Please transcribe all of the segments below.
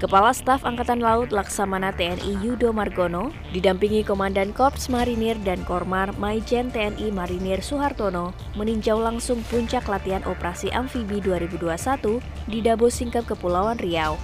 Kepala Staf Angkatan Laut Laksamana TNI Yudo Margono didampingi Komandan Korps Marinir dan Kormar Maijen TNI Marinir Suhartono meninjau langsung puncak latihan operasi amfibi 2021 di Dabo Singkep Kepulauan Riau.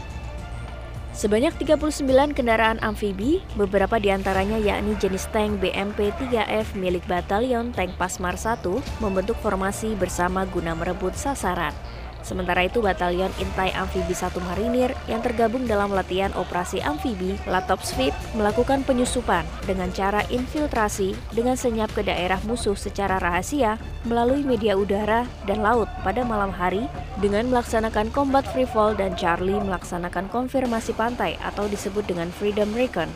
Sebanyak 39 kendaraan amfibi, beberapa di antaranya yakni jenis tank BMP 3F milik Batalion Tank Pasmar 1 membentuk formasi bersama guna merebut sasaran. Sementara itu Batalion Intai Amfibi 1 Marinir yang tergabung dalam latihan operasi amfibi Latop Sweep melakukan penyusupan dengan cara infiltrasi dengan senyap ke daerah musuh secara rahasia melalui media udara dan laut pada malam hari dengan melaksanakan combat free fall dan Charlie melaksanakan konfirmasi pantai atau disebut dengan Freedom Recon.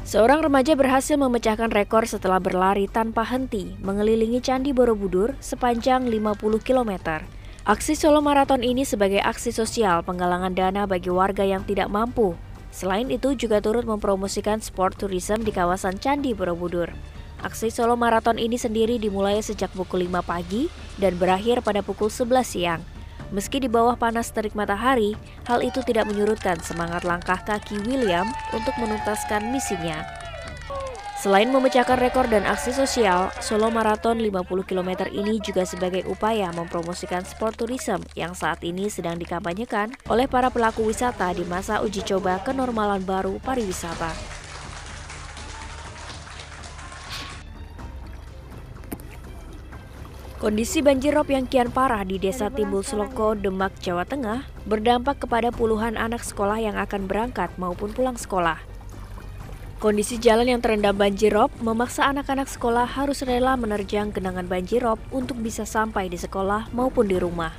Seorang remaja berhasil memecahkan rekor setelah berlari tanpa henti mengelilingi Candi Borobudur sepanjang 50 km. Aksi solo maraton ini sebagai aksi sosial penggalangan dana bagi warga yang tidak mampu. Selain itu juga turut mempromosikan sport tourism di kawasan Candi Borobudur. Aksi solo maraton ini sendiri dimulai sejak pukul 5 pagi dan berakhir pada pukul 11 siang. Meski di bawah panas terik matahari, hal itu tidak menyurutkan semangat langkah kaki William untuk menuntaskan misinya. Selain memecahkan rekor dan aksi sosial, Solo Marathon 50 km ini juga sebagai upaya mempromosikan sport tourism yang saat ini sedang dikampanyekan oleh para pelaku wisata di masa uji coba kenormalan baru pariwisata. Kondisi banjir rob yang kian parah di Desa Timbul Seloko, Demak, Jawa Tengah berdampak kepada puluhan anak sekolah yang akan berangkat maupun pulang sekolah. Kondisi jalan yang terendam banjir rob memaksa anak-anak sekolah harus rela menerjang genangan banjir rob untuk bisa sampai di sekolah maupun di rumah.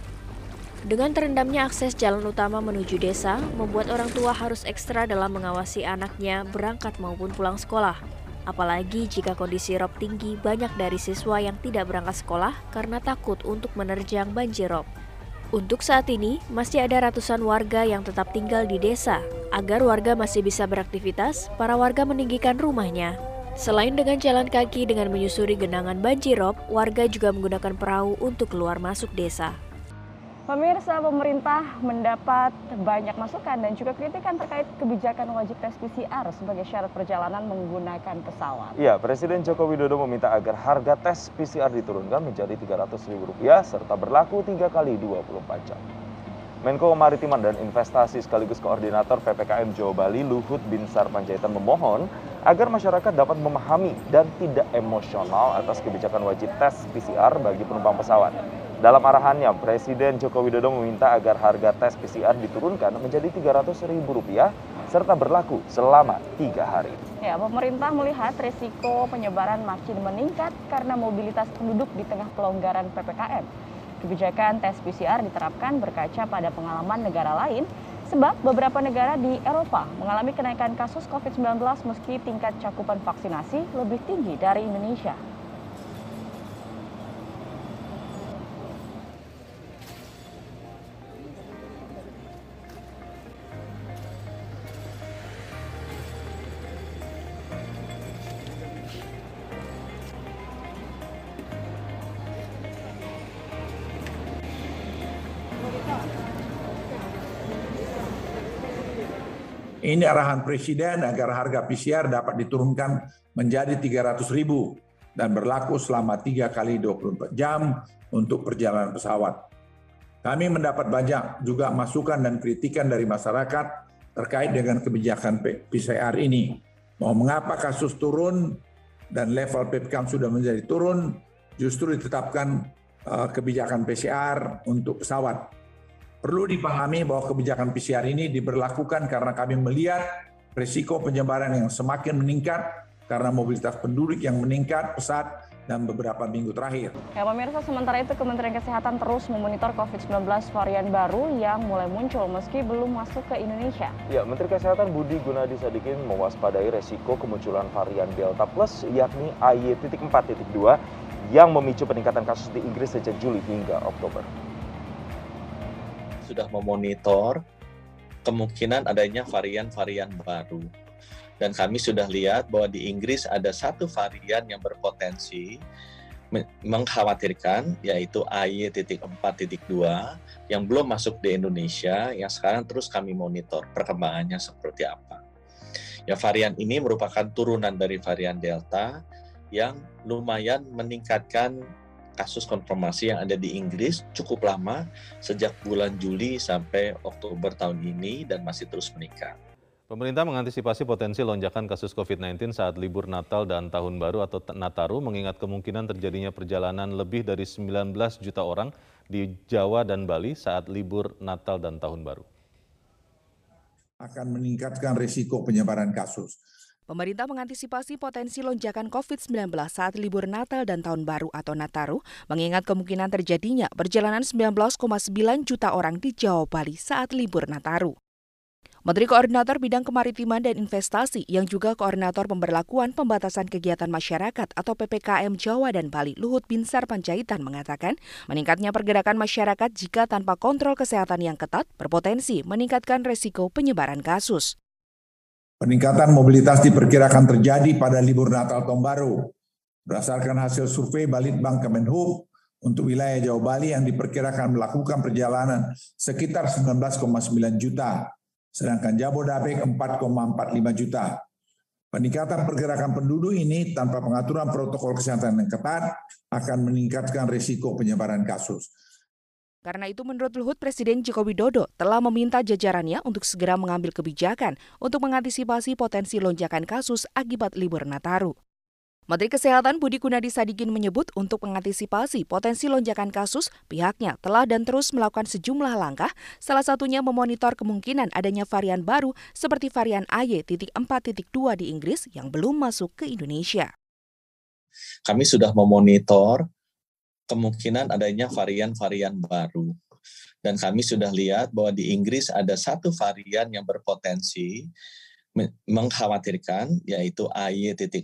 Dengan terendamnya akses jalan utama menuju desa, membuat orang tua harus ekstra dalam mengawasi anaknya berangkat maupun pulang sekolah. Apalagi jika kondisi rob tinggi, banyak dari siswa yang tidak berangkat sekolah karena takut untuk menerjang banjir rob. Untuk saat ini, masih ada ratusan warga yang tetap tinggal di desa. Agar warga masih bisa beraktivitas, para warga meninggikan rumahnya. Selain dengan jalan kaki dengan menyusuri genangan banjir rob, warga juga menggunakan perahu untuk keluar masuk desa. Pemirsa pemerintah mendapat banyak masukan dan juga kritikan terkait kebijakan wajib tes PCR sebagai syarat perjalanan menggunakan pesawat. Ya, Presiden Joko Widodo meminta agar harga tes PCR diturunkan menjadi Rp300.000 serta berlaku 3 kali 24 jam. Menko Maritiman dan Investasi sekaligus Koordinator PPKM Jawa Bali Luhut Binsar Panjaitan memohon agar masyarakat dapat memahami dan tidak emosional atas kebijakan wajib tes PCR bagi penumpang pesawat. Dalam arahannya, Presiden Joko Widodo meminta agar harga tes PCR diturunkan menjadi Rp300.000 serta berlaku selama tiga hari. Ya, pemerintah melihat risiko penyebaran makin meningkat karena mobilitas penduduk di tengah pelonggaran PPKM. Kebijakan tes PCR diterapkan berkaca pada pengalaman negara lain sebab beberapa negara di Eropa mengalami kenaikan kasus COVID-19 meski tingkat cakupan vaksinasi lebih tinggi dari Indonesia. Ini arahan Presiden agar harga PCR dapat diturunkan menjadi 300 ribu dan berlaku selama 3 kali 24 jam untuk perjalanan pesawat. Kami mendapat banyak juga masukan dan kritikan dari masyarakat terkait dengan kebijakan PCR ini. Mau mengapa kasus turun dan level PPKM sudah menjadi turun, justru ditetapkan eh, kebijakan PCR untuk pesawat Perlu dipahami bahwa kebijakan PCR ini diberlakukan karena kami melihat risiko penyebaran yang semakin meningkat karena mobilitas penduduk yang meningkat pesat dan beberapa minggu terakhir. Ya pemirsa, sementara itu Kementerian Kesehatan terus memonitor COVID-19 varian baru yang mulai muncul meski belum masuk ke Indonesia. Ya, Menteri Kesehatan Budi Gunadi Sadikin mewaspadai resiko kemunculan varian Delta Plus yakni AY.4.2 yang memicu peningkatan kasus di Inggris sejak Juli hingga Oktober sudah memonitor kemungkinan adanya varian-varian baru. Dan kami sudah lihat bahwa di Inggris ada satu varian yang berpotensi mengkhawatirkan yaitu AY.4.2 yang belum masuk di Indonesia yang sekarang terus kami monitor perkembangannya seperti apa. Ya varian ini merupakan turunan dari varian Delta yang lumayan meningkatkan kasus konfirmasi yang ada di Inggris cukup lama sejak bulan Juli sampai Oktober tahun ini dan masih terus meningkat. Pemerintah mengantisipasi potensi lonjakan kasus COVID-19 saat libur Natal dan Tahun Baru atau Nataru mengingat kemungkinan terjadinya perjalanan lebih dari 19 juta orang di Jawa dan Bali saat libur Natal dan Tahun Baru. Akan meningkatkan risiko penyebaran kasus. Pemerintah mengantisipasi potensi lonjakan COVID-19 saat libur Natal dan Tahun Baru atau Nataru, mengingat kemungkinan terjadinya perjalanan 19,9 juta orang di Jawa Bali saat libur Nataru. Menteri Koordinator Bidang Kemaritiman dan Investasi yang juga Koordinator Pemberlakuan Pembatasan Kegiatan Masyarakat atau PPKM Jawa dan Bali Luhut Binsar Panjaitan mengatakan meningkatnya pergerakan masyarakat jika tanpa kontrol kesehatan yang ketat berpotensi meningkatkan resiko penyebaran kasus. Peningkatan mobilitas diperkirakan terjadi pada libur Natal Tahun Baru. Berdasarkan hasil survei Balitbang Kemenhub, untuk wilayah Jawa Bali yang diperkirakan melakukan perjalanan sekitar 19,9 juta sedangkan Jabodebek 4,45 juta. Peningkatan pergerakan penduduk ini tanpa pengaturan protokol kesehatan yang ketat akan meningkatkan risiko penyebaran kasus. Karena itu menurut Luhut Presiden Joko Widodo telah meminta jajarannya untuk segera mengambil kebijakan untuk mengantisipasi potensi lonjakan kasus akibat libur Nataru. Menteri Kesehatan Budi Gunadi Sadikin menyebut untuk mengantisipasi potensi lonjakan kasus, pihaknya telah dan terus melakukan sejumlah langkah, salah satunya memonitor kemungkinan adanya varian baru seperti varian AY.4.2 di Inggris yang belum masuk ke Indonesia. Kami sudah memonitor kemungkinan adanya varian-varian baru. Dan kami sudah lihat bahwa di Inggris ada satu varian yang berpotensi mengkhawatirkan yaitu AY.4.2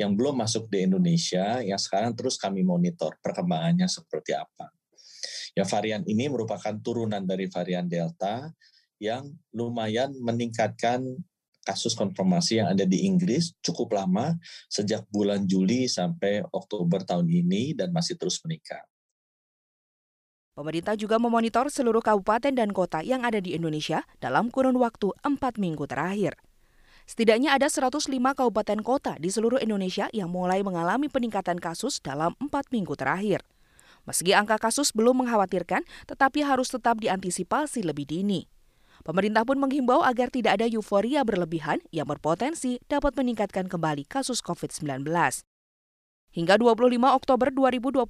yang belum masuk di Indonesia yang sekarang terus kami monitor perkembangannya seperti apa. Ya varian ini merupakan turunan dari varian Delta yang lumayan meningkatkan kasus konfirmasi yang ada di Inggris cukup lama sejak bulan Juli sampai Oktober tahun ini dan masih terus meningkat. Pemerintah juga memonitor seluruh kabupaten dan kota yang ada di Indonesia dalam kurun waktu 4 minggu terakhir. Setidaknya ada 105 kabupaten kota di seluruh Indonesia yang mulai mengalami peningkatan kasus dalam 4 minggu terakhir. Meski angka kasus belum mengkhawatirkan, tetapi harus tetap diantisipasi lebih dini. Pemerintah pun menghimbau agar tidak ada euforia berlebihan yang berpotensi dapat meningkatkan kembali kasus COVID-19. Hingga 25 Oktober 2021,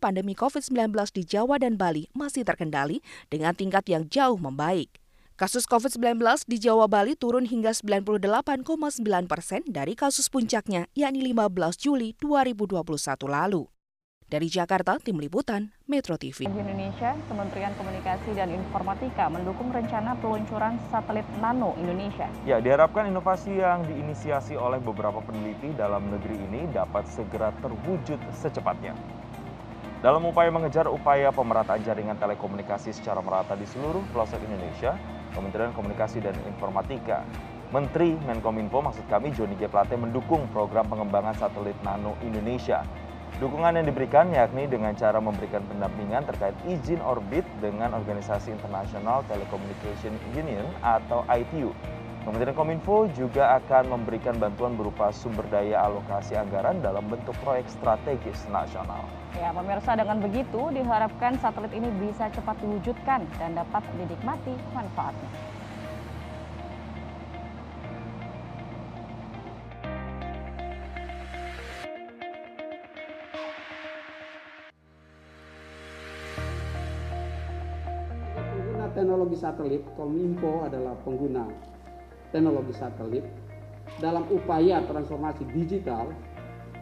pandemi COVID-19 di Jawa dan Bali masih terkendali dengan tingkat yang jauh membaik. Kasus COVID-19 di Jawa Bali turun hingga 98,9 persen dari kasus puncaknya, yakni 15 Juli 2021 lalu. Dari Jakarta, Tim Liputan, Metro TV. Di Indonesia, Kementerian Komunikasi dan Informatika mendukung rencana peluncuran satelit Nano Indonesia. Ya, diharapkan inovasi yang diinisiasi oleh beberapa peneliti dalam negeri ini dapat segera terwujud secepatnya. Dalam upaya mengejar upaya pemerataan jaringan telekomunikasi secara merata di seluruh pelosok Indonesia, Kementerian Komunikasi dan Informatika Menteri Menkominfo maksud kami Joni G. Plate mendukung program pengembangan satelit Nano Indonesia Dukungan yang diberikan yakni dengan cara memberikan pendampingan terkait izin orbit dengan Organisasi International Telecommunication Union atau ITU. Kementerian Kominfo juga akan memberikan bantuan berupa sumber daya alokasi anggaran dalam bentuk proyek strategis nasional. Ya, pemirsa dengan begitu diharapkan satelit ini bisa cepat diwujudkan dan dapat dinikmati manfaatnya. Teknologi satelit, Kominfo adalah pengguna teknologi satelit. Dalam upaya transformasi digital,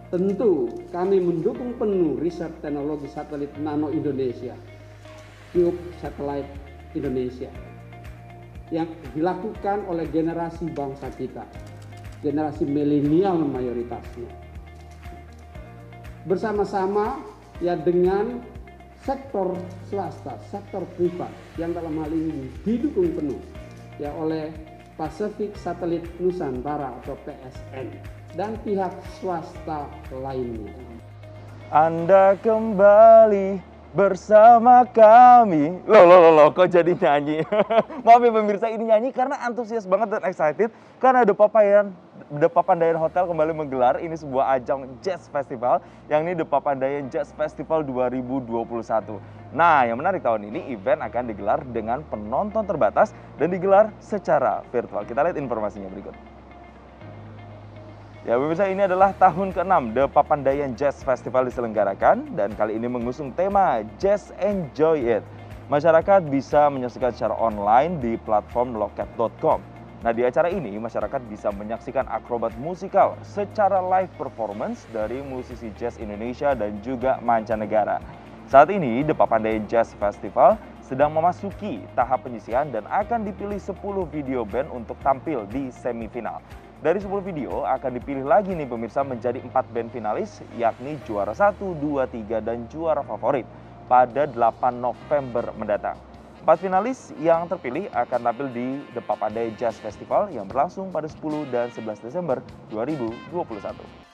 tentu kami mendukung penuh riset teknologi satelit nano Indonesia, Cube Satellite Indonesia, yang dilakukan oleh generasi bangsa kita, generasi milenial mayoritasnya. Bersama-sama ya dengan sektor swasta, sektor privat yang dalam hal ini didukung penuh ya oleh Pacific Satellite Nusantara atau PSN dan pihak swasta lainnya. Anda kembali bersama kami. Loh, loh, loh, loh kok jadi nyanyi? Maaf ya pemirsa, ini nyanyi karena antusias banget dan excited karena The Papayan The Papandayan Hotel kembali menggelar ini sebuah ajang jazz festival yang ini The Papandayan Jazz Festival 2021. Nah, yang menarik tahun ini event akan digelar dengan penonton terbatas dan digelar secara virtual. Kita lihat informasinya berikut. Ya pemirsa ini adalah tahun ke-6 The Papandayan Jazz Festival diselenggarakan dan kali ini mengusung tema Jazz Enjoy It. Masyarakat bisa menyaksikan secara online di platform loket.com. Nah di acara ini masyarakat bisa menyaksikan akrobat musikal secara live performance dari musisi jazz Indonesia dan juga mancanegara. Saat ini The Papandayan Jazz Festival sedang memasuki tahap penyisihan dan akan dipilih 10 video band untuk tampil di semifinal. Dari 10 video akan dipilih lagi nih pemirsa menjadi 4 band finalis yakni juara 1, 2, 3 dan juara favorit pada 8 November mendatang. Empat finalis yang terpilih akan tampil di The Papandai Jazz Festival yang berlangsung pada 10 dan 11 Desember 2021.